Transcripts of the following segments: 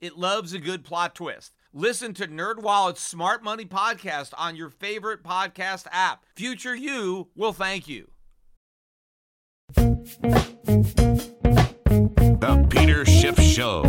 It loves a good plot twist. Listen to NerdWallet's Smart Money podcast on your favorite podcast app. Future you will thank you. The Peter Schiff Show.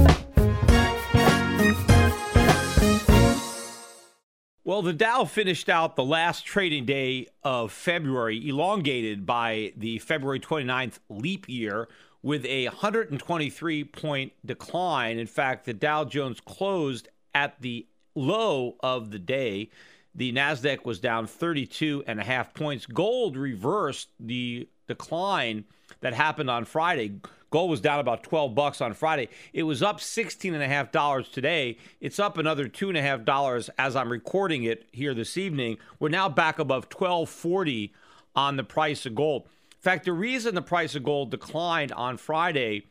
Well, the Dow finished out the last trading day of February, elongated by the February 29th leap year, with a 123 point decline. In fact, the Dow Jones closed at the low of the day. The NASDAQ was down 32 and a half points. Gold reversed the decline that happened on Friday. Gold was down about 12 bucks on Friday. It was up 16 and a half dollars today. It's up another two and a half dollars as I'm recording it here this evening. We're now back above 1240 on the price of gold. In fact, the reason the price of gold declined on Friday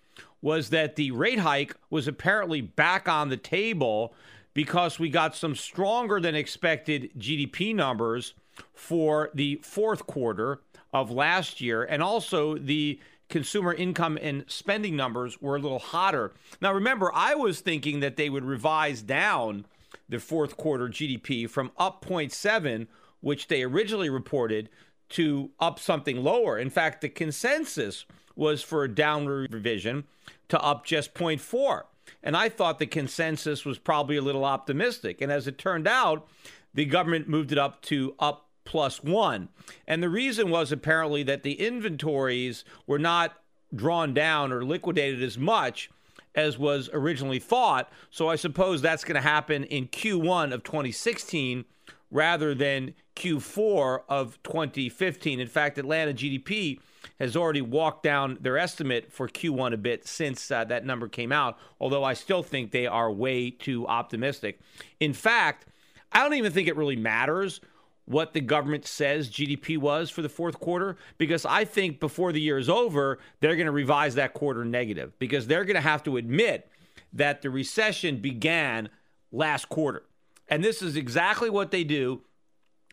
was that the rate hike was apparently back on the table because we got some stronger than expected GDP numbers for the fourth quarter of last year. And also the consumer income and spending numbers were a little hotter. Now, remember, I was thinking that they would revise down the fourth quarter GDP from up 0.7, which they originally reported, to up something lower. In fact, the consensus was for a downward revision to up just 0.4. And I thought the consensus was probably a little optimistic. And as it turned out, the government moved it up to up plus one. And the reason was apparently that the inventories were not drawn down or liquidated as much as was originally thought. So I suppose that's going to happen in Q1 of 2016 rather than Q4 of 2015. In fact, Atlanta GDP has already walked down their estimate for Q1 a bit since uh, that number came out, although I still think they are way too optimistic. In fact, I don't even think it really matters what the government says GDP was for the fourth quarter because I think before the year is over, they're going to revise that quarter negative because they're going to have to admit that the recession began last quarter. And this is exactly what they do.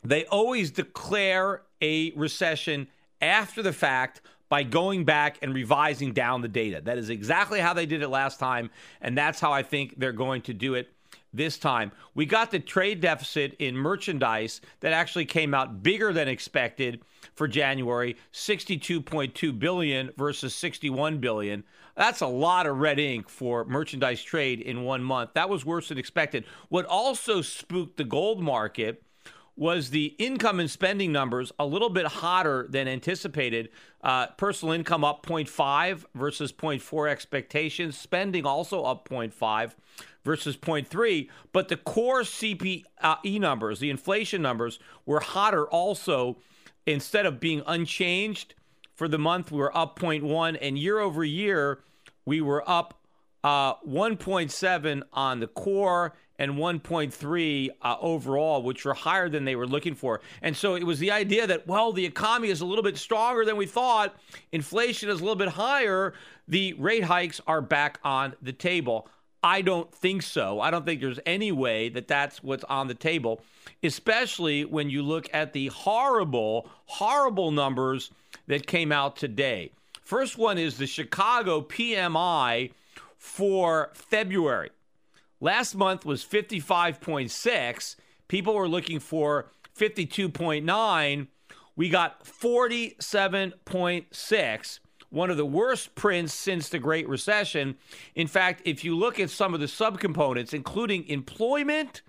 They always declare a recession after the fact by going back and revising down the data. That is exactly how they did it last time. And that's how I think they're going to do it this time. We got the trade deficit in merchandise that actually came out bigger than expected for January, 62.2 billion versus 61 billion. That's a lot of red ink for merchandise trade in one month. That was worse than expected. What also spooked the gold market was the income and spending numbers a little bit hotter than anticipated. Uh, personal income up 0.5 versus 0.4 expectations. Spending also up 0.5 versus 0.3. But the core CPE numbers, the inflation numbers, were hotter also. Instead of being unchanged for the month, we were up 0.1. And year over year, we were up uh, 1.7 on the core and 1.3 uh, overall, which were higher than they were looking for. And so it was the idea that, well, the economy is a little bit stronger than we thought, inflation is a little bit higher, the rate hikes are back on the table. I don't think so. I don't think there's any way that that's what's on the table, especially when you look at the horrible, horrible numbers that came out today. First one is the Chicago PMI for February. Last month was 55.6. People were looking for 52.9. We got 47.6, one of the worst prints since the Great Recession. In fact, if you look at some of the subcomponents, including employment,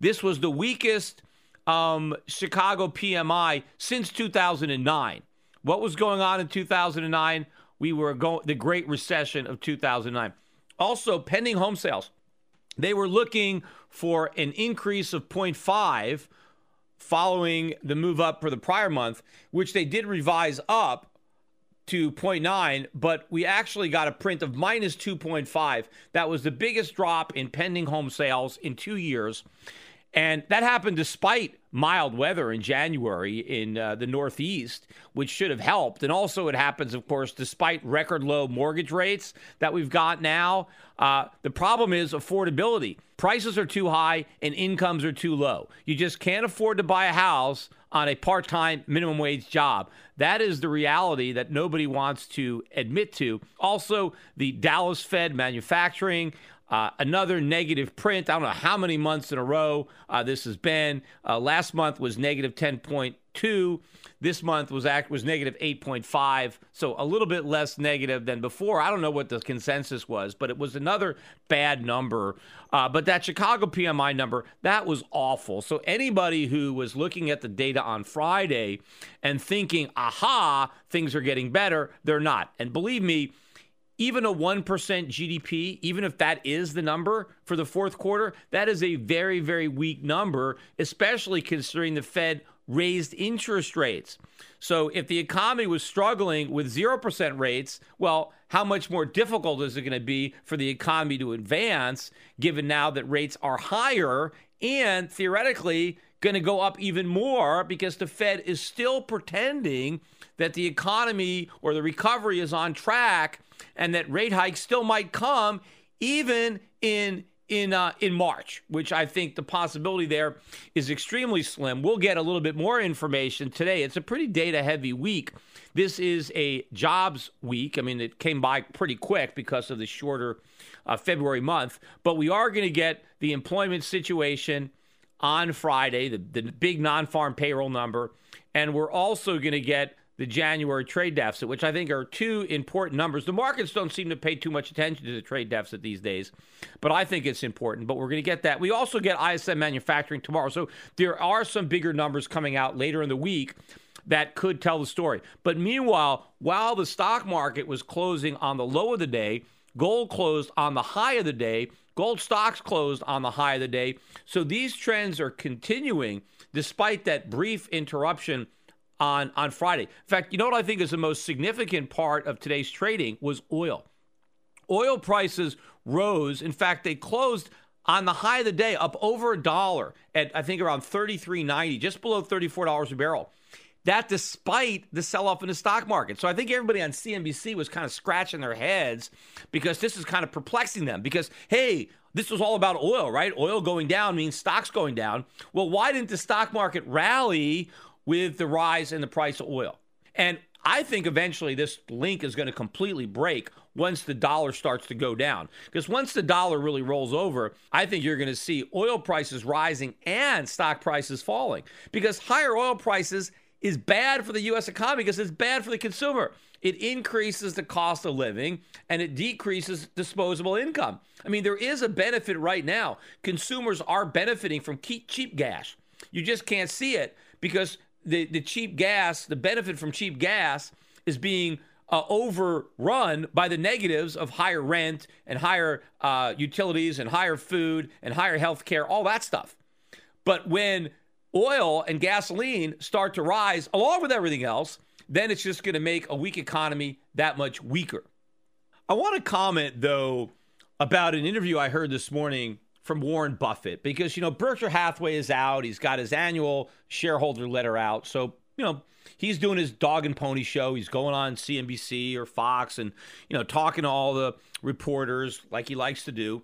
this was the weakest um, Chicago PMI since 2009. What was going on in 2009? We were going the Great Recession of 2009. Also, pending home sales. They were looking for an increase of 0.5 following the move up for the prior month, which they did revise up to 0.9, but we actually got a print of minus 2.5. That was the biggest drop in pending home sales in two years. And that happened despite mild weather in January in uh, the Northeast, which should have helped. And also, it happens, of course, despite record low mortgage rates that we've got now. Uh, the problem is affordability. Prices are too high and incomes are too low. You just can't afford to buy a house on a part time minimum wage job. That is the reality that nobody wants to admit to. Also, the Dallas Fed manufacturing. Uh, another negative print. I don't know how many months in a row uh, this has been. Uh, last month was negative 10.2. This month was act was negative 8.5, so a little bit less negative than before. I don't know what the consensus was, but it was another bad number. Uh, but that Chicago PMI number that was awful. So anybody who was looking at the data on Friday and thinking, "Aha, things are getting better," they're not. And believe me even a 1% GDP, even if that is the number for the fourth quarter, that is a very, very weak number, especially considering the Fed raised interest rates. So if the economy was struggling with 0% rates, well, how much more difficult is it going to be for the economy to advance given now that rates are higher and theoretically going to go up even more because the Fed is still pretending that the economy or the recovery is on track and that rate hikes still might come even in in uh, in March, which I think the possibility there is extremely slim. We'll get a little bit more information today. It's a pretty data heavy week. This is a jobs week. I mean, it came by pretty quick because of the shorter uh, February month, but we are going to get the employment situation on Friday, the, the big non farm payroll number, and we're also going to get the January trade deficit, which I think are two important numbers. The markets don't seem to pay too much attention to the trade deficit these days, but I think it's important. But we're going to get that. We also get ISM manufacturing tomorrow. So there are some bigger numbers coming out later in the week that could tell the story. But meanwhile, while the stock market was closing on the low of the day, gold closed on the high of the day. Gold stocks closed on the high of the day. So these trends are continuing despite that brief interruption on, on Friday. In fact, you know what I think is the most significant part of today's trading was oil. Oil prices rose. In fact, they closed on the high of the day up over a dollar at I think around 33.90, just below $34 a barrel. That despite the sell off in the stock market. So I think everybody on CNBC was kind of scratching their heads because this is kind of perplexing them because, hey, this was all about oil, right? Oil going down means stocks going down. Well, why didn't the stock market rally with the rise in the price of oil. And I think eventually this link is going to completely break once the dollar starts to go down. Because once the dollar really rolls over, I think you're going to see oil prices rising and stock prices falling. Because higher oil prices is bad for the US economy because it's bad for the consumer. It increases the cost of living and it decreases disposable income. I mean, there is a benefit right now. Consumers are benefiting from cheap gas. You just can't see it because the, the cheap gas, the benefit from cheap gas is being uh, overrun by the negatives of higher rent and higher uh, utilities and higher food and higher health care, all that stuff. But when oil and gasoline start to rise along with everything else, then it's just going to make a weak economy that much weaker. I want to comment, though, about an interview I heard this morning from Warren Buffett because, you know, Berkshire Hathaway is out. He's got his annual shareholder letter out. So, you know, he's doing his dog and pony show. He's going on CNBC or Fox and, you know, talking to all the reporters like he likes to do.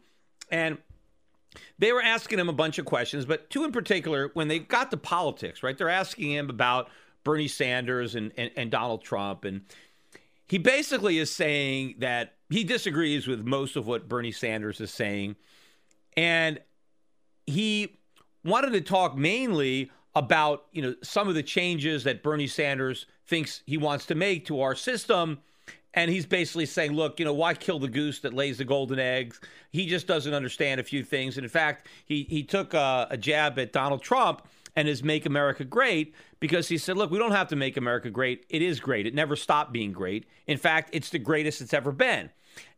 And they were asking him a bunch of questions, but two in particular, when they got to politics, right? They're asking him about Bernie Sanders and, and, and Donald Trump. And he basically is saying that he disagrees with most of what Bernie Sanders is saying and he wanted to talk mainly about you know some of the changes that Bernie Sanders thinks he wants to make to our system. And he's basically saying, look, you know, why kill the goose that lays the golden eggs? He just doesn't understand a few things. And in fact, he, he took a, a jab at Donald Trump and his Make America Great because he said, look, we don't have to make America great. It is great. It never stopped being great. In fact, it's the greatest it's ever been.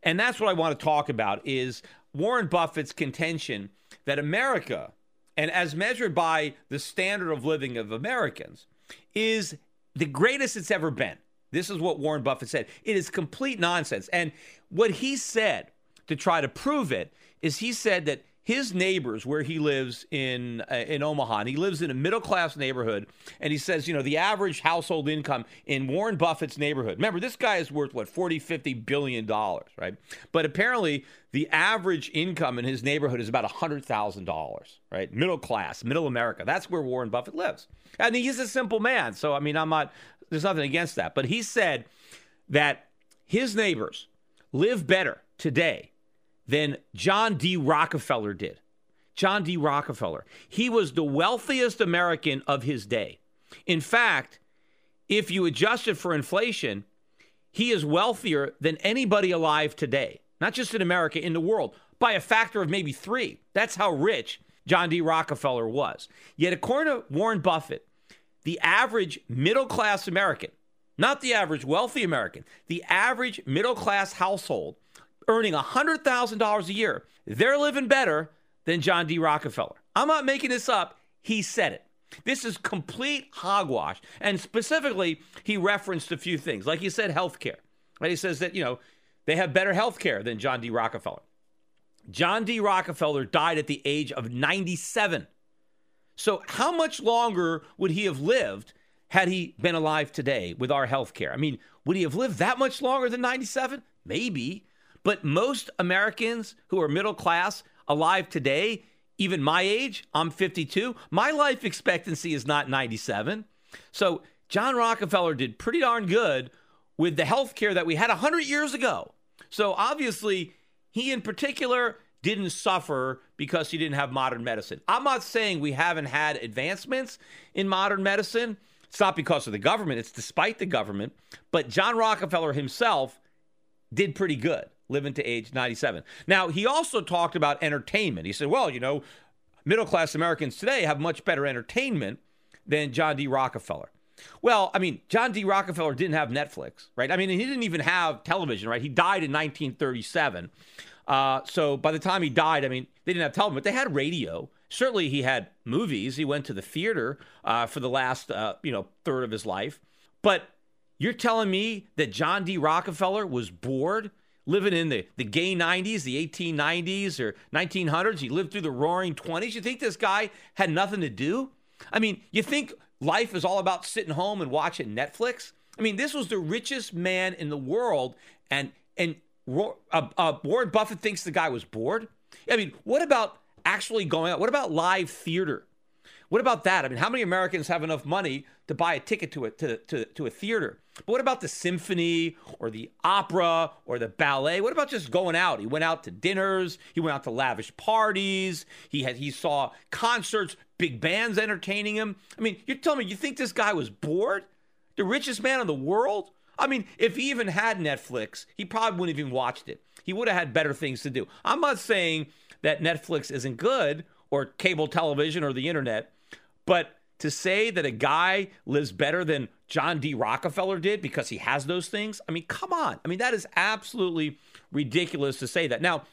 And that's what I want to talk about is Warren Buffett's contention that America, and as measured by the standard of living of Americans, is the greatest it's ever been. This is what Warren Buffett said. It is complete nonsense. And what he said to try to prove it is he said that his neighbors where he lives in uh, in Omaha and he lives in a middle class neighborhood and he says you know the average household income in Warren Buffett's neighborhood remember this guy is worth what 40 50 billion dollars right? But apparently the average income in his neighborhood is about $100,000 right? Middle class middle America. That's where Warren Buffett lives. And he's a simple man so I mean I'm not there's nothing against that. But he said that his neighbors live better today than John D. Rockefeller did. John D. Rockefeller. He was the wealthiest American of his day. In fact, if you adjust it for inflation, he is wealthier than anybody alive today, not just in America, in the world, by a factor of maybe three. That's how rich John D. Rockefeller was. Yet, according to Warren Buffett, the average middle class American, not the average wealthy American, the average middle class household earning $100,000 a year, they're living better than John D. Rockefeller. I'm not making this up. He said it. This is complete hogwash. And specifically, he referenced a few things. Like he said, healthcare. Right? He says that, you know, they have better healthcare than John D. Rockefeller. John D. Rockefeller died at the age of 97. So, how much longer would he have lived had he been alive today with our healthcare? I mean, would he have lived that much longer than 97? Maybe. But most Americans who are middle class alive today, even my age, I'm 52, my life expectancy is not 97. So John Rockefeller did pretty darn good with the health care that we had 100 years ago. So obviously, he in particular didn't suffer because he didn't have modern medicine. I'm not saying we haven't had advancements in modern medicine. It's not because of the government, it's despite the government. But John Rockefeller himself did pretty good living to age 97. Now, he also talked about entertainment. He said, well, you know, middle class Americans today have much better entertainment than John D. Rockefeller. Well, I mean, John D. Rockefeller didn't have Netflix, right? I mean, he didn't even have television, right? He died in 1937. Uh, so by the time he died, I mean, they didn't have television, but they had radio. Certainly, he had movies. He went to the theater uh, for the last, uh, you know, third of his life. But you're telling me that John D. Rockefeller was bored living in the, the gay 90s, the 1890s or 1900s. He lived through the roaring 20s. You think this guy had nothing to do? I mean, you think life is all about sitting home and watching Netflix? I mean, this was the richest man in the world, and and uh, uh, Warren Buffett thinks the guy was bored. I mean, what about actually going out? What about live theater? What about that? I mean, how many Americans have enough money to buy a ticket to a, to, to, to a theater? But what about the symphony or the opera or the ballet? What about just going out? He went out to dinners. He went out to lavish parties. He had he saw concerts, big bands entertaining him. I mean, you're telling me you think this guy was bored? The richest man in the world? I mean, if he even had Netflix, he probably wouldn't have even watched it. He would have had better things to do. I'm not saying that Netflix isn't good or cable television or the internet. But to say that a guy lives better than John D. Rockefeller did because he has those things, I mean, come on. I mean, that is absolutely ridiculous to say that. Now,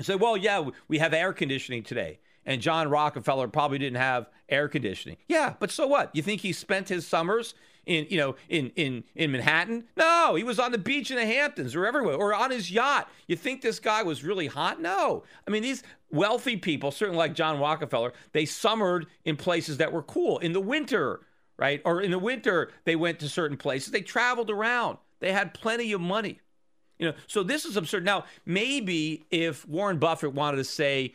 say, well, yeah, we have air conditioning today. And John Rockefeller probably didn't have air conditioning. Yeah, but so what? You think he spent his summers in you know in in in Manhattan? No, he was on the beach in the Hamptons or everywhere or on his yacht. You think this guy was really hot? No. I mean these wealthy people, certainly like John Rockefeller, they summered in places that were cool in the winter, right? Or in the winter they went to certain places. They traveled around. They had plenty of money. You know, so this is absurd. Now, maybe if Warren Buffett wanted to say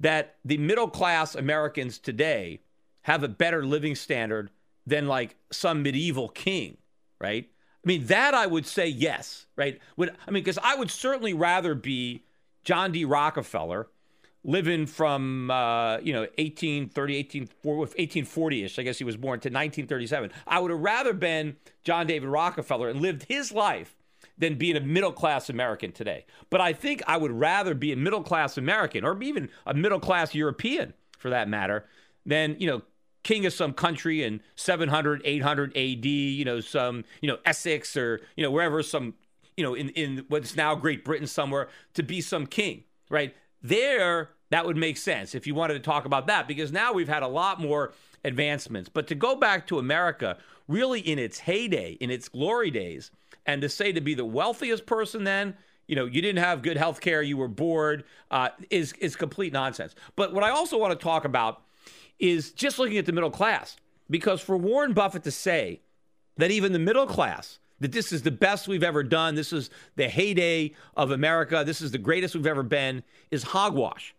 that the middle class Americans today have a better living standard than like some medieval king, right? I mean, that I would say yes, right? Would I mean, because I would certainly rather be John D. Rockefeller living from, uh, you know, 1830, 1840-ish, I guess he was born, to 1937. I would have rather been John David Rockefeller and lived his life than being a middle-class American today. But I think I would rather be a middle-class American or even a middle-class European, for that matter, than, you know, king of some country in 700, 800 AD, you know, some, you know, Essex or, you know, wherever some, you know, in, in what's now Great Britain somewhere to be some king, right? There, that would make sense if you wanted to talk about that because now we've had a lot more advancements. But to go back to America, really in its heyday, in its glory days, and to say to be the wealthiest person then, you know, you didn't have good health care, you were bored, uh, is, is complete nonsense. But what I also want to talk about is just looking at the middle class. Because for Warren Buffett to say that even the middle class, that this is the best we've ever done, this is the heyday of America, this is the greatest we've ever been, is hogwash.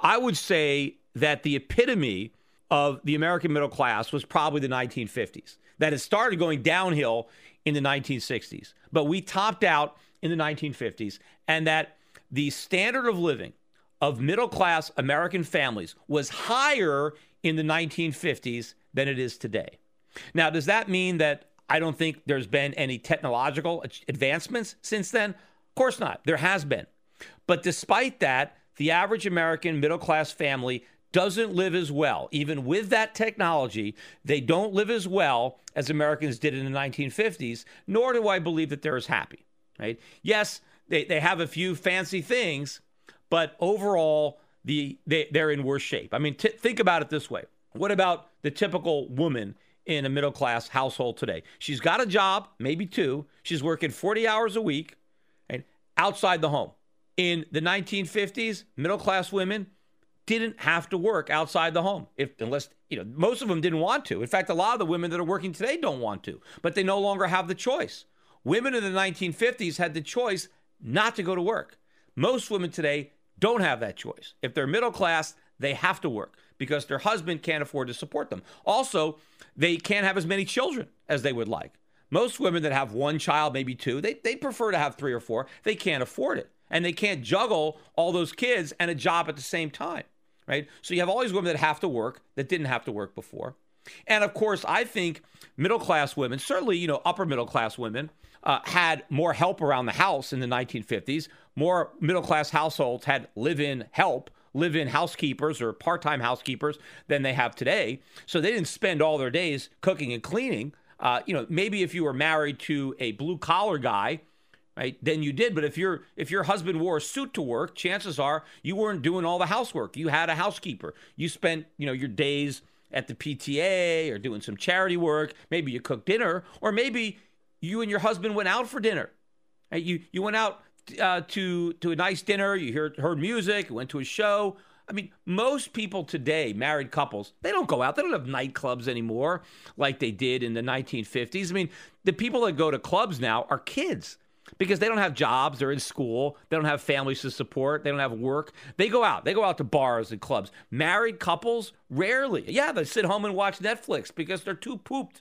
I would say that the epitome of the American middle class was probably the 1950s, that it started going downhill in the 1960s. But we topped out in the 1950s, and that the standard of living of middle class American families was higher in the 1950s than it is today. Now, does that mean that I don't think there's been any technological advancements since then? Of course not. There has been. But despite that, the average American middle class family doesn't live as well. Even with that technology, they don't live as well as Americans did in the 1950s, nor do I believe that they're as happy, right? Yes, they, they have a few fancy things, but overall, the they, they're in worse shape. I mean, t- think about it this way. What about the typical woman in a middle class household today? She's got a job, maybe two. She's working 40 hours a week and outside the home. In the 1950s, middle class women didn't have to work outside the home if unless you know most of them didn't want to in fact a lot of the women that are working today don't want to but they no longer have the choice women in the 1950s had the choice not to go to work most women today don't have that choice. If they're middle class they have to work because their husband can't afford to support them. Also they can't have as many children as they would like. Most women that have one child maybe two they, they prefer to have three or four. They can't afford it. And they can't juggle all those kids and a job at the same time right? So you have all these women that have to work that didn't have to work before. And of course, I think middle class women, certainly, you know, upper middle class women, uh, had more help around the house in the 1950s. More middle class households had live in help, live in housekeepers or part time housekeepers than they have today. So they didn't spend all their days cooking and cleaning. Uh, you know, maybe if you were married to a blue collar guy, right? Then you did. But if your if your husband wore a suit to work, chances are you weren't doing all the housework. You had a housekeeper. You spent you know your days at the PTA or doing some charity work. Maybe you cooked dinner, or maybe you and your husband went out for dinner. You you went out uh, to to a nice dinner. You heard heard music. Went to a show. I mean, most people today, married couples, they don't go out. They don't have nightclubs anymore like they did in the 1950s. I mean, the people that go to clubs now are kids because they don't have jobs, they're in school, they don't have families to support, they don't have work. They go out, they go out to bars and clubs. Married couples, rarely. Yeah, they sit home and watch Netflix because they're too pooped.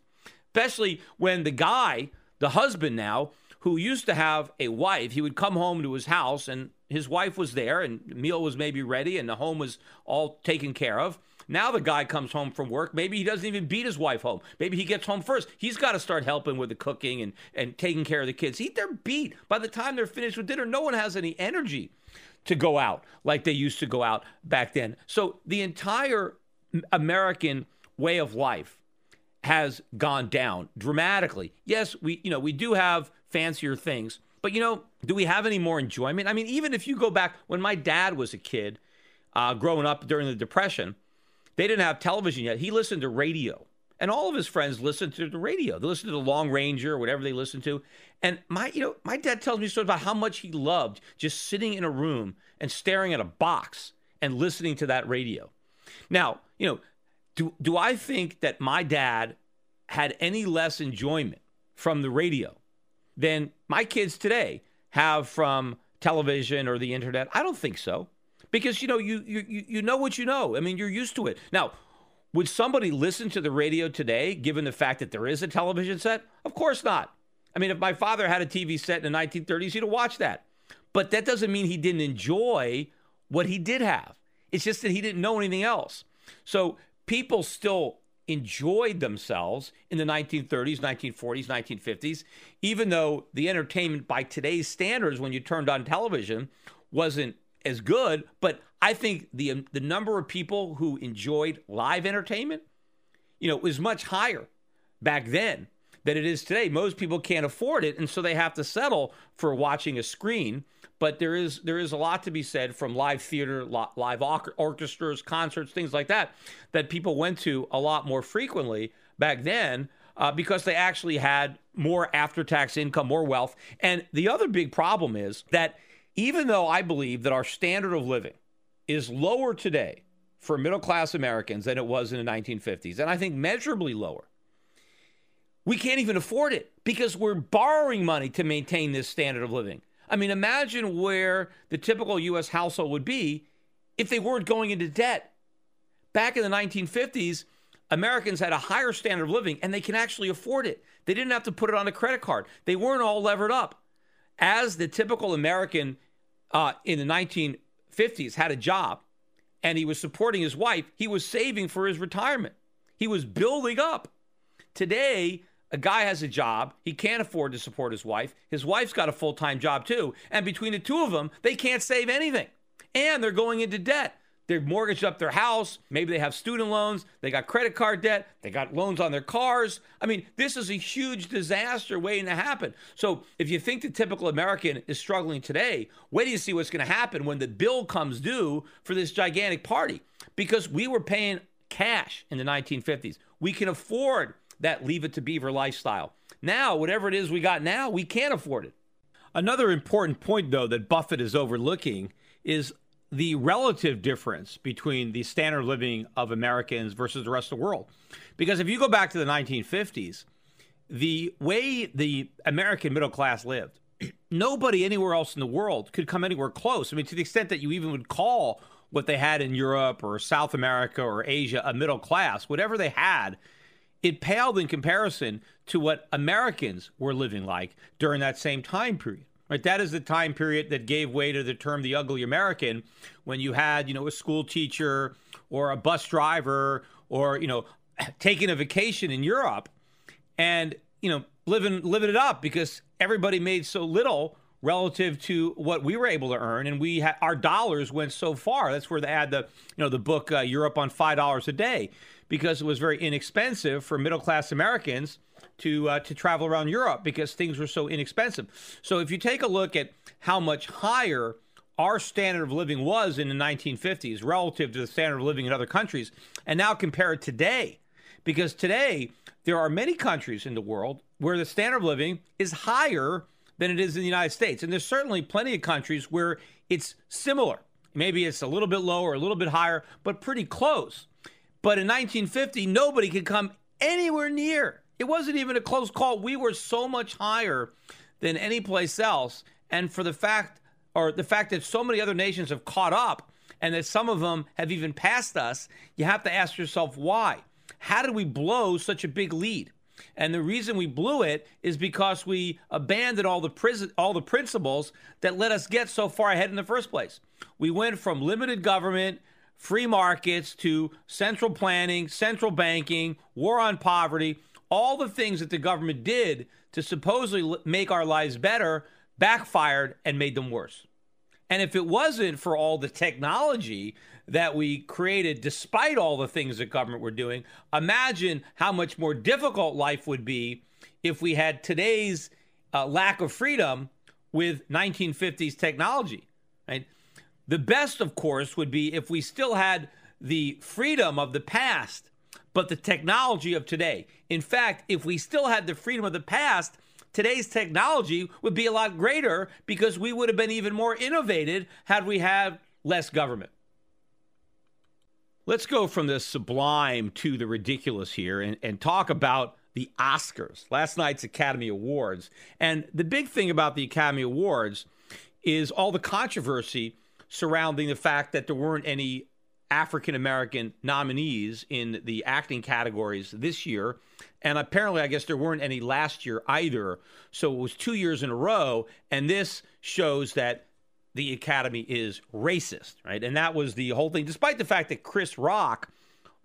Especially when the guy, the husband now, who used to have a wife, he would come home to his house and his wife was there and the meal was maybe ready and the home was all taken care of. Now the guy comes home from work. Maybe he doesn't even beat his wife home. Maybe he gets home first. He's got to start helping with the cooking and, and taking care of the kids. Eat their beat. By the time they're finished with dinner, no one has any energy to go out like they used to go out back then. So the entire American way of life has gone down dramatically. Yes, we you know, we do have fancier things, but you know, do we have any more enjoyment? I mean, even if you go back when my dad was a kid, uh, growing up during the Depression, they didn't have television yet. He listened to radio. And all of his friends listened to the radio. They listened to the Lone Ranger or whatever they listened to. And my, you know, my dad tells me stories about how much he loved just sitting in a room and staring at a box and listening to that radio. Now, you know, do do I think that my dad had any less enjoyment from the radio than my kids today have from television or the internet? I don't think so because you know you you you know what you know. I mean, you're used to it. Now, would somebody listen to the radio today given the fact that there is a television set? Of course not. I mean, if my father had a TV set in the 1930s, he'd have watched that. But that doesn't mean he didn't enjoy what he did have. It's just that he didn't know anything else. So people still enjoyed themselves in the 1930s, 1940s, 1950s, even though the entertainment by today's standards, when you turned on television, wasn't as good, but I think the um, the number of people who enjoyed live entertainment, you know, was much higher back then than it is today. Most people can't afford it, and so they have to settle for watching a screen. But there is there is a lot to be said from live theater, live orchestras, concerts, things like that, that people went to a lot more frequently back then uh, because they actually had more after tax income, more wealth. And the other big problem is that even though I believe that our standard of living is lower today for middle class Americans than it was in the 1950s, and I think measurably lower, we can't even afford it because we're borrowing money to maintain this standard of living. I mean, imagine where the typical U.S. household would be if they weren't going into debt. Back in the 1950s, Americans had a higher standard of living and they can actually afford it. They didn't have to put it on a credit card, they weren't all levered up. As the typical American uh, in the 1950s had a job and he was supporting his wife, he was saving for his retirement. He was building up. Today, a guy has a job. He can't afford to support his wife. His wife's got a full time job too. And between the two of them, they can't save anything. And they're going into debt. They've mortgaged up their house. Maybe they have student loans. They got credit card debt. They got loans on their cars. I mean, this is a huge disaster waiting to happen. So, if you think the typical American is struggling today, wait till you see what's going to happen when the bill comes due for this gigantic party. Because we were paying cash in the 1950s. We can afford that leave it to beaver lifestyle. Now, whatever it is we got now, we can't afford it. Another important point, though, that Buffett is overlooking is the relative difference between the standard living of Americans versus the rest of the world. Because if you go back to the 1950s, the way the American middle class lived, nobody anywhere else in the world could come anywhere close. I mean, to the extent that you even would call what they had in Europe or South America or Asia a middle class, whatever they had, it paled in comparison to what Americans were living like during that same time period. Right, that is the time period that gave way to the term "the ugly American," when you had, you know, a school teacher or a bus driver or you know, taking a vacation in Europe, and you know, living living it up because everybody made so little relative to what we were able to earn, and we had our dollars went so far. That's where they had the you know the book uh, Europe on five dollars a day because it was very inexpensive for middle class Americans to uh, to travel around Europe because things were so inexpensive. So if you take a look at how much higher our standard of living was in the 1950s relative to the standard of living in other countries, and now compare it today, because today there are many countries in the world where the standard of living is higher than it is in the United States, and there's certainly plenty of countries where it's similar. Maybe it's a little bit lower, a little bit higher, but pretty close. But in 1950, nobody could come anywhere near it wasn't even a close call. We were so much higher than any place else. And for the fact, or the fact that so many other nations have caught up and that some of them have even passed us, you have to ask yourself why. How did we blow such a big lead? And the reason we blew it is because we abandoned all the prison, all the principles that let us get so far ahead in the first place. We went from limited government, free markets to central planning, central banking, war on poverty, all the things that the government did to supposedly make our lives better backfired and made them worse. And if it wasn't for all the technology that we created, despite all the things the government were doing, imagine how much more difficult life would be if we had today's uh, lack of freedom with 1950s technology. Right? The best, of course, would be if we still had the freedom of the past but the technology of today. In fact, if we still had the freedom of the past, today's technology would be a lot greater because we would have been even more innovative had we had less government. Let's go from the sublime to the ridiculous here and, and talk about the Oscars, last night's Academy Awards. And the big thing about the Academy Awards is all the controversy surrounding the fact that there weren't any African American nominees in the acting categories this year. And apparently, I guess there weren't any last year either. So it was two years in a row. And this shows that the Academy is racist, right? And that was the whole thing, despite the fact that Chris Rock.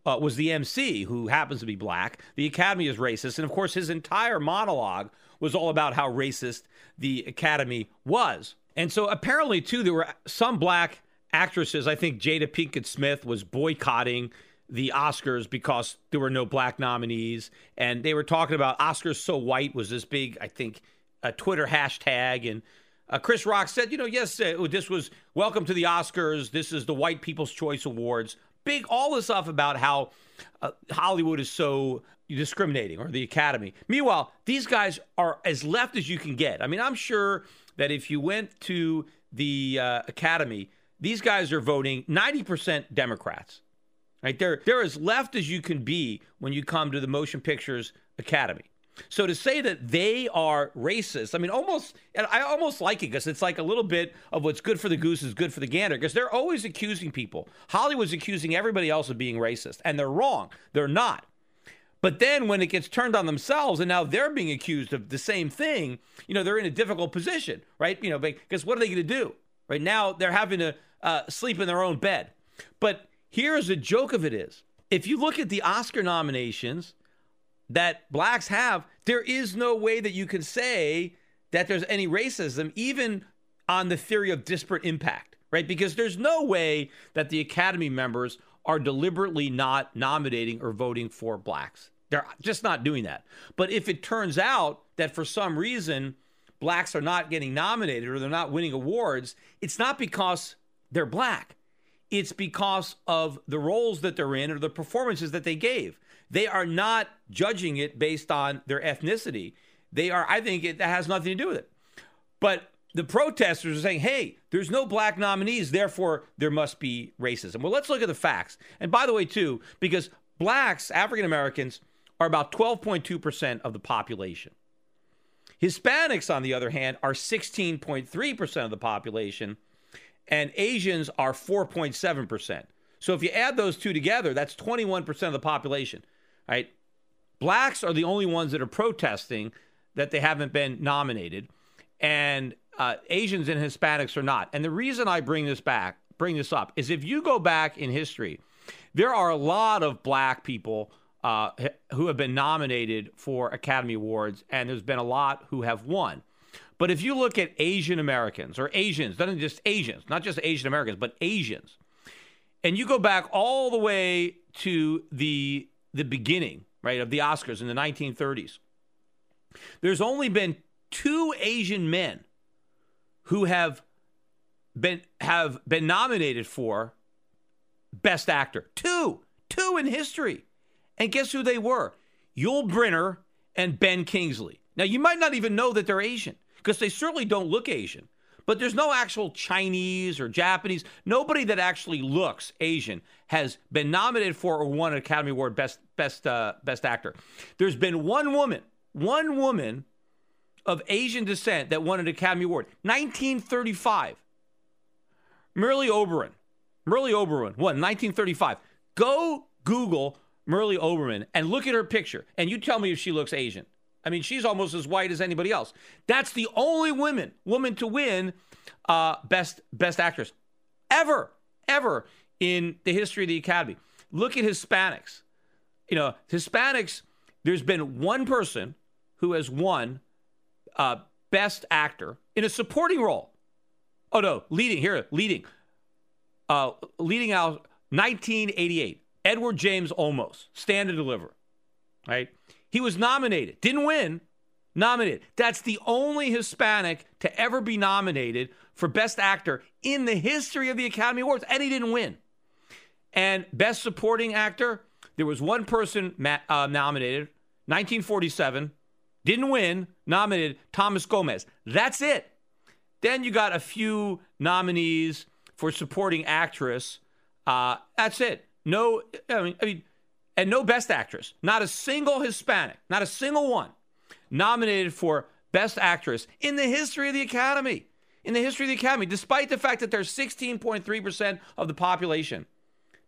Uh, was the MC who happens to be black. The Academy is racist. And of course, his entire monologue was all about how racist the Academy was. And so apparently, too, there were some black actresses, I think Jada Pinkett Smith was boycotting the Oscars because there were no black nominees. And they were talking about Oscars so white was this big, I think, a Twitter hashtag. And uh, Chris Rock said, you know, yes, uh, this was welcome to the Oscars. This is the White People's Choice Awards. Big, all this stuff about how uh, Hollywood is so discriminating or the Academy. Meanwhile, these guys are as left as you can get. I mean, I'm sure that if you went to the uh, Academy, these guys are voting 90% Democrats. Right? They're, they're as left as you can be when you come to the Motion Pictures Academy. So to say that they are racist, I mean, almost, and I almost like it because it's like a little bit of what's good for the goose is good for the gander because they're always accusing people. Hollywood's accusing everybody else of being racist, and they're wrong. They're not. But then when it gets turned on themselves and now they're being accused of the same thing, you know, they're in a difficult position, right? You know, because what are they going to do? Right now, they're having to uh, sleep in their own bed. But here's a joke of it is if you look at the Oscar nominations, that blacks have, there is no way that you can say that there's any racism, even on the theory of disparate impact, right? Because there's no way that the Academy members are deliberately not nominating or voting for blacks. They're just not doing that. But if it turns out that for some reason blacks are not getting nominated or they're not winning awards, it's not because they're black. It's because of the roles that they're in or the performances that they gave. They are not judging it based on their ethnicity. They are, I think it that has nothing to do with it. But the protesters are saying, hey, there's no black nominees, therefore there must be racism. Well, let's look at the facts. And by the way, too, because blacks, African Americans, are about 12.2% of the population. Hispanics, on the other hand, are 16.3% of the population, and Asians are 4.7%. So if you add those two together, that's 21% of the population right? Blacks are the only ones that are protesting that they haven't been nominated, and uh, Asians and Hispanics are not. And the reason I bring this back, bring this up, is if you go back in history, there are a lot of black people uh, who have been nominated for Academy Awards, and there's been a lot who have won. But if you look at Asian Americans or Asians, not just Asians, not just Asian Americans, but Asians, and you go back all the way to the the beginning, right, of the Oscars in the 1930s, there's only been two Asian men who have been have been nominated for best actor. Two, two in history. And guess who they were? Yul Brynner and Ben Kingsley. Now you might not even know that they're Asian because they certainly don't look Asian. But there's no actual Chinese or Japanese. Nobody that actually looks Asian has been nominated for or won an Academy Award Best Best uh, Best Actor. There's been one woman, one woman of Asian descent that won an Academy Award. 1935. Merle Oberon. Merle Oberon won 1935. Go Google Merle Oberon and look at her picture, and you tell me if she looks Asian. I mean, she's almost as white as anybody else. That's the only woman woman to win uh, best best actress ever ever in the history of the Academy. Look at Hispanics. You know, Hispanics. There's been one person who has won uh, best actor in a supporting role. Oh no, leading here, leading, uh, leading out 1988. Edward James Olmos, Stand and Deliver, right? He was nominated, didn't win, nominated. That's the only Hispanic to ever be nominated for Best Actor in the history of the Academy Awards, and he didn't win. And Best Supporting Actor, there was one person uh, nominated, 1947, didn't win, nominated Thomas Gomez. That's it. Then you got a few nominees for Supporting Actress. Uh, that's it. No, I mean, I mean and no Best Actress. Not a single Hispanic, not a single one nominated for Best Actress in the history of the Academy. In the history of the Academy, despite the fact that there's 16.3% of the population.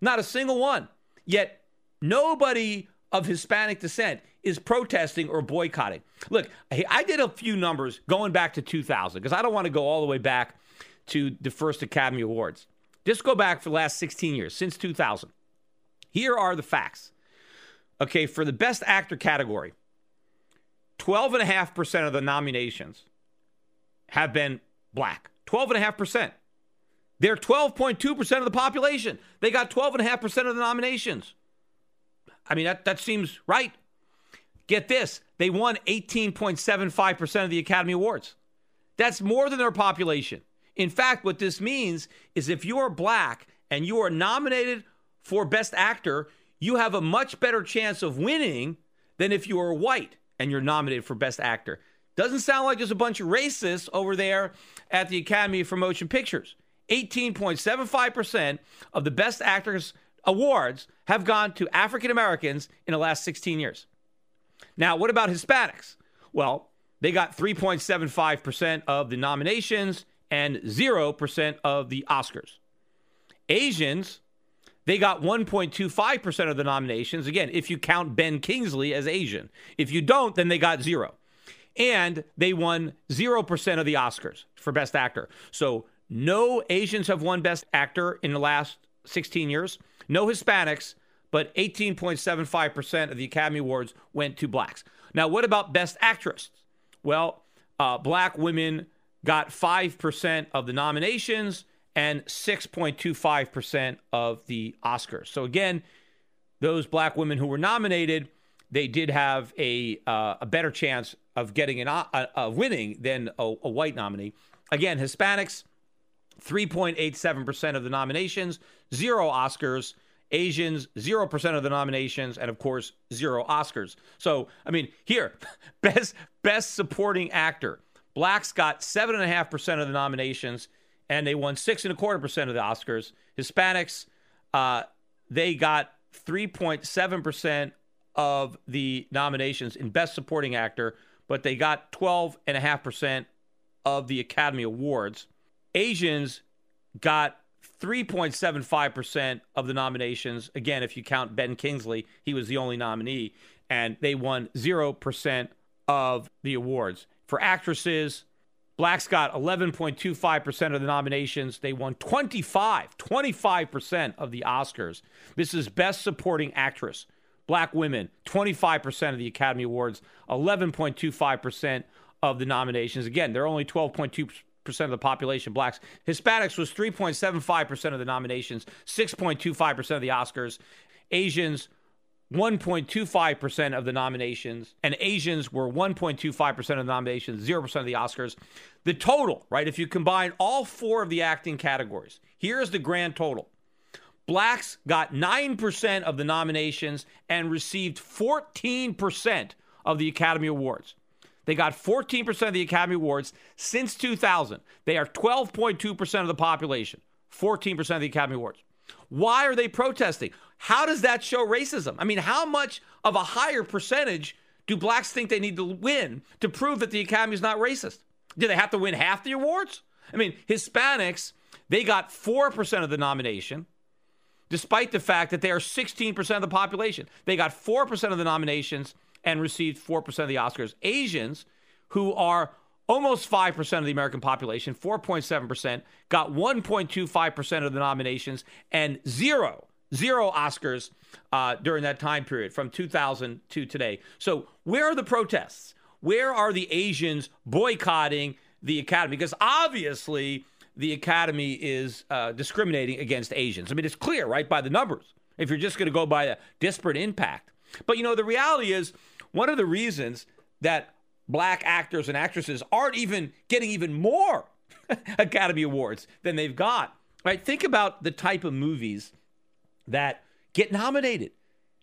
Not a single one. Yet nobody of Hispanic descent is protesting or boycotting. Look, I did a few numbers going back to 2000 because I don't want to go all the way back to the first Academy Awards. Just go back for the last 16 years, since 2000. Here are the facts. Okay, for the best actor category, 12.5% of the nominations have been black. 12.5%. They're 12.2% of the population. They got 12.5% of the nominations. I mean, that, that seems right. Get this they won 18.75% of the Academy Awards. That's more than their population. In fact, what this means is if you are black and you are nominated for Best Actor, you have a much better chance of winning than if you are white and you're nominated for Best Actor. Doesn't sound like there's a bunch of racists over there at the Academy for Motion Pictures. 18.75% of the Best Actors awards have gone to African Americans in the last 16 years. Now, what about Hispanics? Well, they got 3.75% of the nominations and 0% of the Oscars. Asians, they got 1.25% of the nominations. Again, if you count Ben Kingsley as Asian. If you don't, then they got zero. And they won 0% of the Oscars for Best Actor. So no Asians have won Best Actor in the last 16 years, no Hispanics, but 18.75% of the Academy Awards went to blacks. Now, what about Best Actress? Well, uh, black women got 5% of the nominations and 6.25% of the Oscars. So, again, those black women who were nominated, they did have a, uh, a better chance of getting an uh, winning than a, a white nominee. Again, Hispanics, 3.87% of the nominations, zero Oscars. Asians, 0% of the nominations, and of course, zero Oscars. So, I mean, here, best best supporting actor. Blacks got 7.5% of the nominations, and they won six and a quarter percent of the Oscars. Hispanics, uh, they got 3.7% of the nominations in Best Supporting Actor, but they got 12.5% of the Academy Awards. Asians got 3.75% of the nominations. Again, if you count Ben Kingsley, he was the only nominee, and they won 0% of the awards. For actresses, Blacks got 11.25% of the nominations. They won 25, 25% of the Oscars. This is Best Supporting Actress. Black women, 25% of the Academy Awards, 11.25% of the nominations. Again, they're only 12.2 percent of the population blacks. Hispanics was 3.75% of the nominations, 6.25% of the Oscars. Asians 1.25% of the nominations, and Asians were 1.25% of the nominations, 0% of the Oscars. The total, right, if you combine all four of the acting categories, here's the grand total. Blacks got 9% of the nominations and received 14% of the Academy Awards. They got 14% of the Academy Awards since 2000. They are 12.2% of the population, 14% of the Academy Awards. Why are they protesting? How does that show racism? I mean, how much of a higher percentage do blacks think they need to win to prove that the Academy is not racist? Do they have to win half the awards? I mean, Hispanics, they got 4% of the nomination, despite the fact that they are 16% of the population. They got 4% of the nominations and received 4% of the Oscars. Asians, who are almost 5% of the American population, 4.7%, got 1.25% of the nominations and zero, zero Oscars uh, during that time period from 2000 to today. So, where are the protests? Where are the Asians boycotting the Academy? Because obviously, the Academy is uh, discriminating against Asians. I mean, it's clear, right, by the numbers, if you're just going to go by a disparate impact. But, you know, the reality is, one of the reasons that black actors and actresses aren't even getting even more Academy Awards than they've got. Right? Think about the type of movies that get nominated.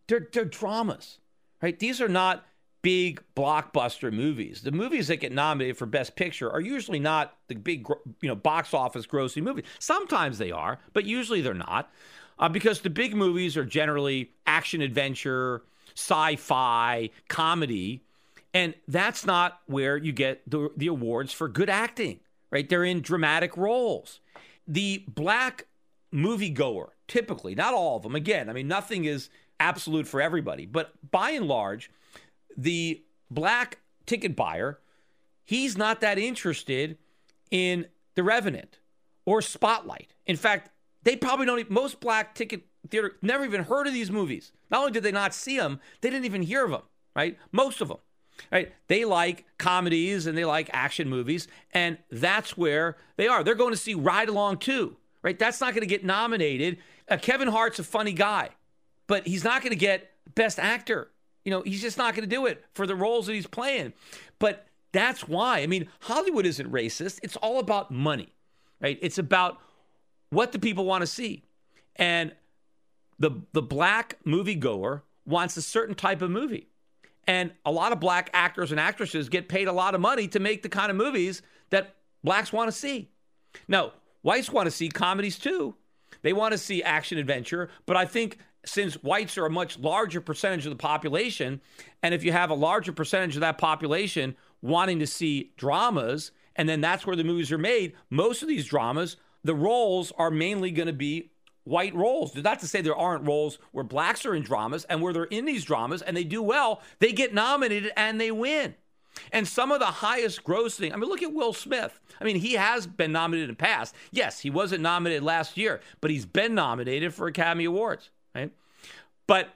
They're, they're dramas. Right? These are not big blockbuster movies. The movies that get nominated for Best Picture are usually not the big, you know, box office grossing movies. Sometimes they are, but usually they're not, uh, because the big movies are generally action adventure, sci fi, comedy. And that's not where you get the, the awards for good acting, right? They're in dramatic roles. The black moviegoer, typically, not all of them, again, I mean, nothing is absolute for everybody, but by and large, the black ticket buyer, he's not that interested in The Revenant or Spotlight. In fact, they probably don't, most black ticket theater never even heard of these movies. Not only did they not see them, they didn't even hear of them, right? Most of them. Right? They like comedies and they like action movies, and that's where they are. They're going to see Ride Along too, right? That's not going to get nominated. Uh, Kevin Hart's a funny guy, but he's not going to get Best Actor. You know, he's just not going to do it for the roles that he's playing. But that's why. I mean, Hollywood isn't racist. It's all about money, right? It's about what the people want to see. And the the black moviegoer wants a certain type of movie. And a lot of black actors and actresses get paid a lot of money to make the kind of movies that blacks want to see. Now, whites want to see comedies too. They want to see action adventure, but I think since whites are a much larger percentage of the population, and if you have a larger percentage of that population wanting to see dramas, and then that's where the movies are made, most of these dramas, the roles are mainly going to be white roles. Not to say there aren't roles where blacks are in dramas and where they're in these dramas and they do well, they get nominated and they win. And some of the highest grossing, I mean, look at Will Smith. I mean, he has been nominated in the past. Yes, he wasn't nominated last year, but he's been nominated for Academy Awards, right? But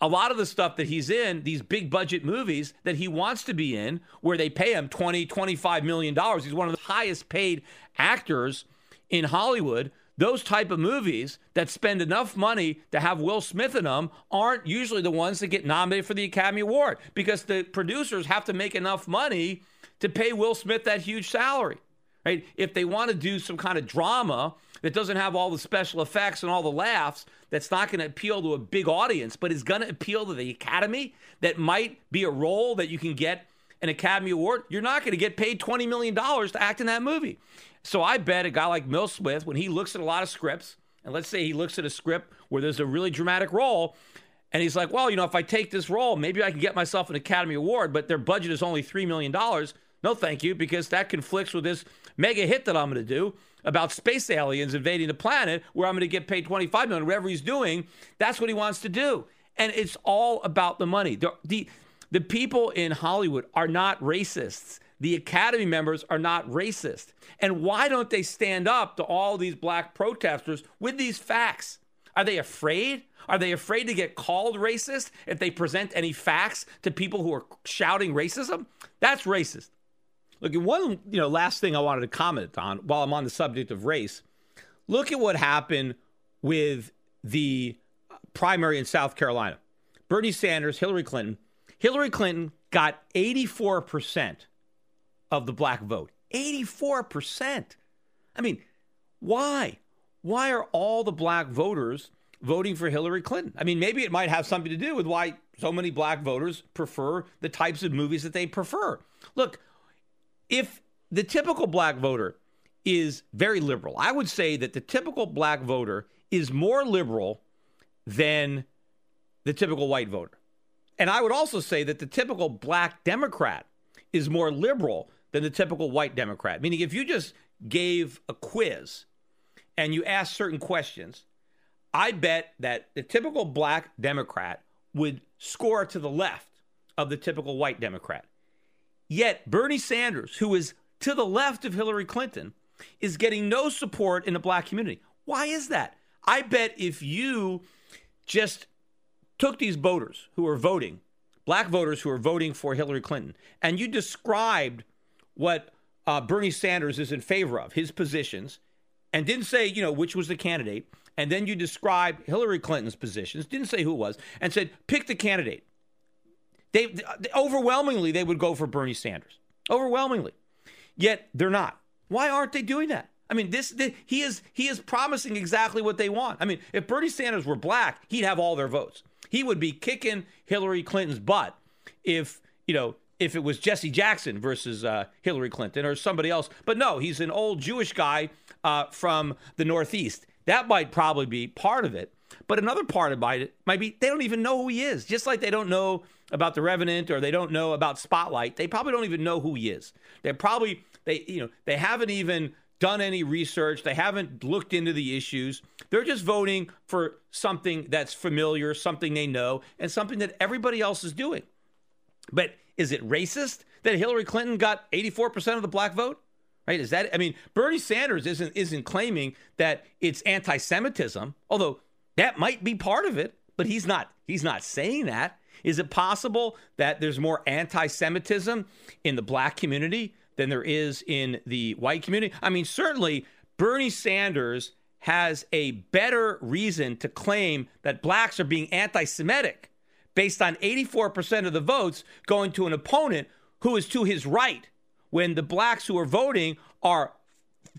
a lot of the stuff that he's in, these big budget movies that he wants to be in, where they pay him 20, 25 million dollars. He's one of the highest paid actors in Hollywood those type of movies that spend enough money to have Will Smith in them aren't usually the ones that get nominated for the Academy Award because the producers have to make enough money to pay Will Smith that huge salary. Right? If they want to do some kind of drama that doesn't have all the special effects and all the laughs, that's not going to appeal to a big audience, but is going to appeal to the Academy, that might be a role that you can get an Academy Award, you're not going to get paid $20 million to act in that movie. So I bet a guy like Will Smith, when he looks at a lot of scripts, and let's say he looks at a script where there's a really dramatic role, and he's like, well, you know, if I take this role, maybe I can get myself an Academy Award, but their budget is only $3 million. No, thank you, because that conflicts with this mega hit that I'm going to do about space aliens invading the planet, where I'm going to get paid 25 million, whatever he's doing. That's what he wants to do, and it's all about the money. The the, the people in Hollywood are not racists the Academy members are not racist. And why don't they stand up to all these black protesters with these facts? Are they afraid? Are they afraid to get called racist if they present any facts to people who are shouting racism? That's racist. Look, one you know last thing I wanted to comment on while I'm on the subject of race. Look at what happened with the primary in South Carolina. Bernie Sanders, Hillary Clinton. Hillary Clinton got 84 percent of the black vote. 84%. I mean, why? Why are all the black voters voting for Hillary Clinton? I mean, maybe it might have something to do with why so many black voters prefer the types of movies that they prefer. Look, if the typical black voter is very liberal, I would say that the typical black voter is more liberal than the typical white voter. And I would also say that the typical black Democrat is more liberal than the typical white Democrat. Meaning, if you just gave a quiz and you asked certain questions, I bet that the typical black Democrat would score to the left of the typical white Democrat. Yet, Bernie Sanders, who is to the left of Hillary Clinton, is getting no support in the black community. Why is that? I bet if you just took these voters who are voting, black voters who are voting for Hillary Clinton, and you described what uh, Bernie Sanders is in favor of, his positions, and didn't say, you know, which was the candidate. And then you described Hillary Clinton's positions, didn't say who it was, and said, pick the candidate. They, overwhelmingly they would go for Bernie Sanders. Overwhelmingly. Yet they're not. Why aren't they doing that? I mean, this, this, he is he is promising exactly what they want. I mean, if Bernie Sanders were black, he'd have all their votes. He would be kicking Hillary Clinton's butt if you know if it was Jesse Jackson versus uh, Hillary Clinton or somebody else. But no, he's an old Jewish guy uh, from the Northeast. That might probably be part of it. But another part of it might be they don't even know who he is. Just like they don't know about the Revenant or they don't know about Spotlight, they probably don't even know who he is. They probably they you know they haven't even done any research. They haven't looked into the issues. They're just voting for something that's familiar, something they know, and something that everybody else is doing. But is it racist that Hillary Clinton got 84% of the black vote? Right? Is that I mean, Bernie Sanders isn't isn't claiming that it's anti-Semitism, although that might be part of it, but he's not he's not saying that. Is it possible that there's more anti-Semitism in the black community than there is in the white community? I mean, certainly Bernie Sanders has a better reason to claim that blacks are being anti Semitic based on 84% of the votes going to an opponent who is to his right when the blacks who are voting are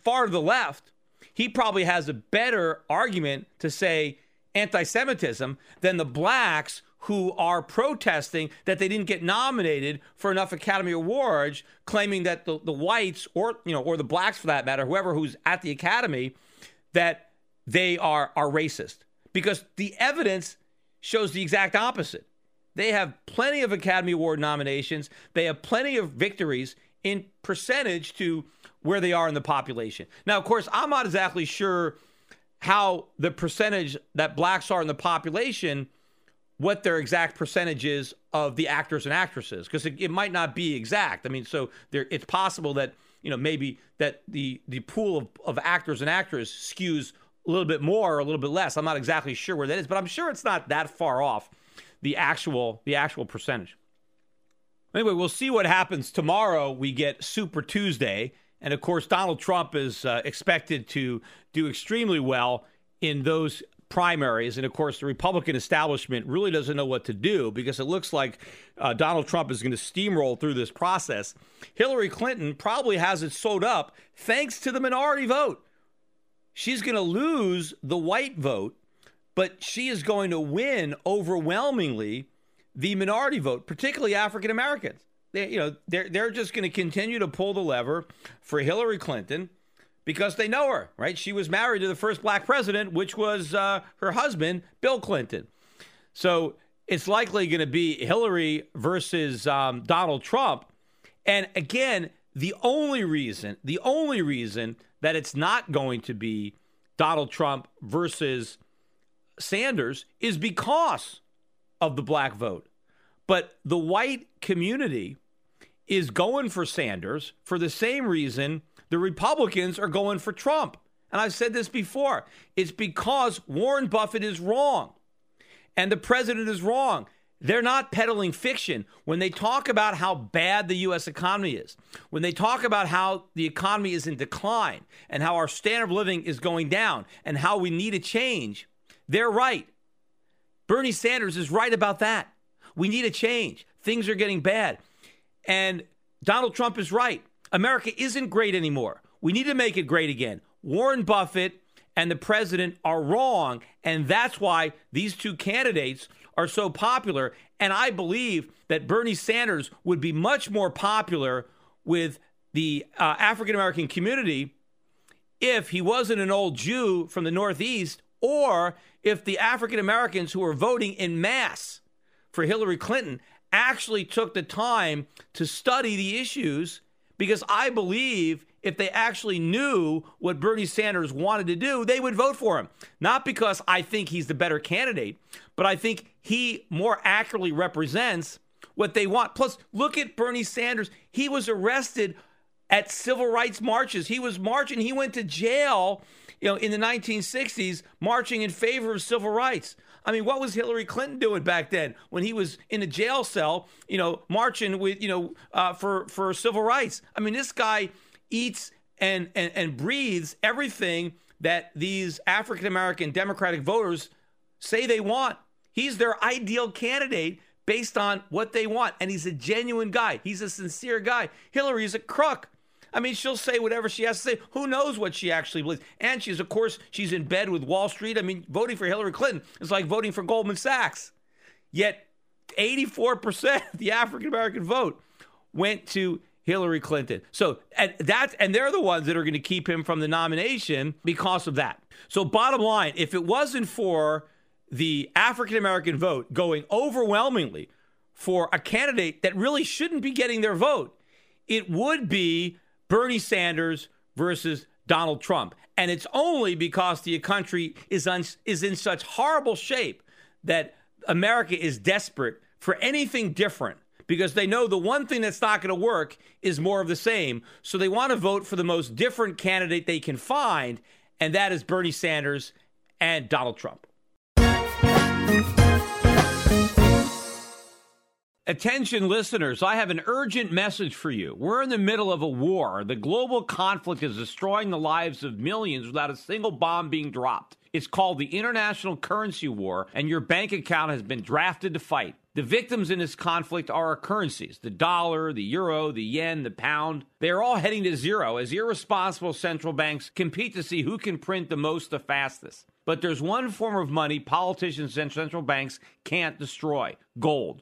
far to the left. He probably has a better argument to say anti Semitism than the blacks who are protesting that they didn't get nominated for enough Academy Awards, claiming that the, the whites or you know or the blacks for that matter, whoever who's at the Academy, that they are are racist because the evidence shows the exact opposite. They have plenty of Academy Award nominations. They have plenty of victories in percentage to where they are in the population. Now, of course, I'm not exactly sure how the percentage that blacks are in the population, what their exact percentage is of the actors and actresses, because it, it, might not be exact. I mean, so there, it's possible that you know maybe that the the pool of, of actors and actresses skews a little bit more or a little bit less. I'm not exactly sure where that is, but I'm sure it's not that far off the actual the actual percentage. Anyway, we'll see what happens tomorrow. We get Super Tuesday, and of course, Donald Trump is uh, expected to do extremely well in those primaries. And of course, the Republican establishment really doesn't know what to do because it looks like uh, Donald Trump is going to steamroll through this process. Hillary Clinton probably has it sewed up thanks to the minority vote. She's going to lose the white vote but she is going to win overwhelmingly the minority vote, particularly African Americans. They, you know, they're they're just going to continue to pull the lever for Hillary Clinton because they know her, right? She was married to the first black president, which was uh, her husband, Bill Clinton. So it's likely going to be Hillary versus um, Donald Trump. And again, the only reason, the only reason that it's not going to be Donald Trump versus Sanders is because of the black vote. But the white community is going for Sanders for the same reason the Republicans are going for Trump. And I've said this before it's because Warren Buffett is wrong and the president is wrong. They're not peddling fiction when they talk about how bad the U.S. economy is, when they talk about how the economy is in decline and how our standard of living is going down and how we need a change. They're right. Bernie Sanders is right about that. We need a change. Things are getting bad. And Donald Trump is right. America isn't great anymore. We need to make it great again. Warren Buffett and the president are wrong. And that's why these two candidates are so popular. And I believe that Bernie Sanders would be much more popular with the uh, African American community if he wasn't an old Jew from the Northeast or if the African Americans who are voting in mass for Hillary Clinton actually took the time to study the issues because I believe if they actually knew what Bernie Sanders wanted to do, they would vote for him. Not because I think he's the better candidate, but I think he more accurately represents what they want. Plus, look at Bernie Sanders. He was arrested at civil rights marches. He was marching, he went to jail you know, in the 1960s, marching in favor of civil rights. I mean, what was Hillary Clinton doing back then when he was in a jail cell, you know, marching with, you know, uh, for for civil rights? I mean, this guy eats and and, and breathes everything that these African American Democratic voters say they want. He's their ideal candidate based on what they want, and he's a genuine guy. He's a sincere guy. Hillary's a crook. I mean, she'll say whatever she has to say. Who knows what she actually believes? And she's, of course, she's in bed with Wall Street. I mean, voting for Hillary Clinton is like voting for Goldman Sachs. Yet, 84% of the African American vote went to Hillary Clinton. So and that's and they're the ones that are going to keep him from the nomination because of that. So bottom line, if it wasn't for the African American vote going overwhelmingly for a candidate that really shouldn't be getting their vote, it would be Bernie Sanders versus Donald Trump. And it's only because the country is, un- is in such horrible shape that America is desperate for anything different because they know the one thing that's not going to work is more of the same. So they want to vote for the most different candidate they can find, and that is Bernie Sanders and Donald Trump. Attention listeners, I have an urgent message for you. We're in the middle of a war. The global conflict is destroying the lives of millions without a single bomb being dropped. It's called the International Currency War, and your bank account has been drafted to fight. The victims in this conflict are our currencies the dollar, the euro, the yen, the pound. They are all heading to zero as irresponsible central banks compete to see who can print the most the fastest. But there's one form of money politicians and central banks can't destroy gold.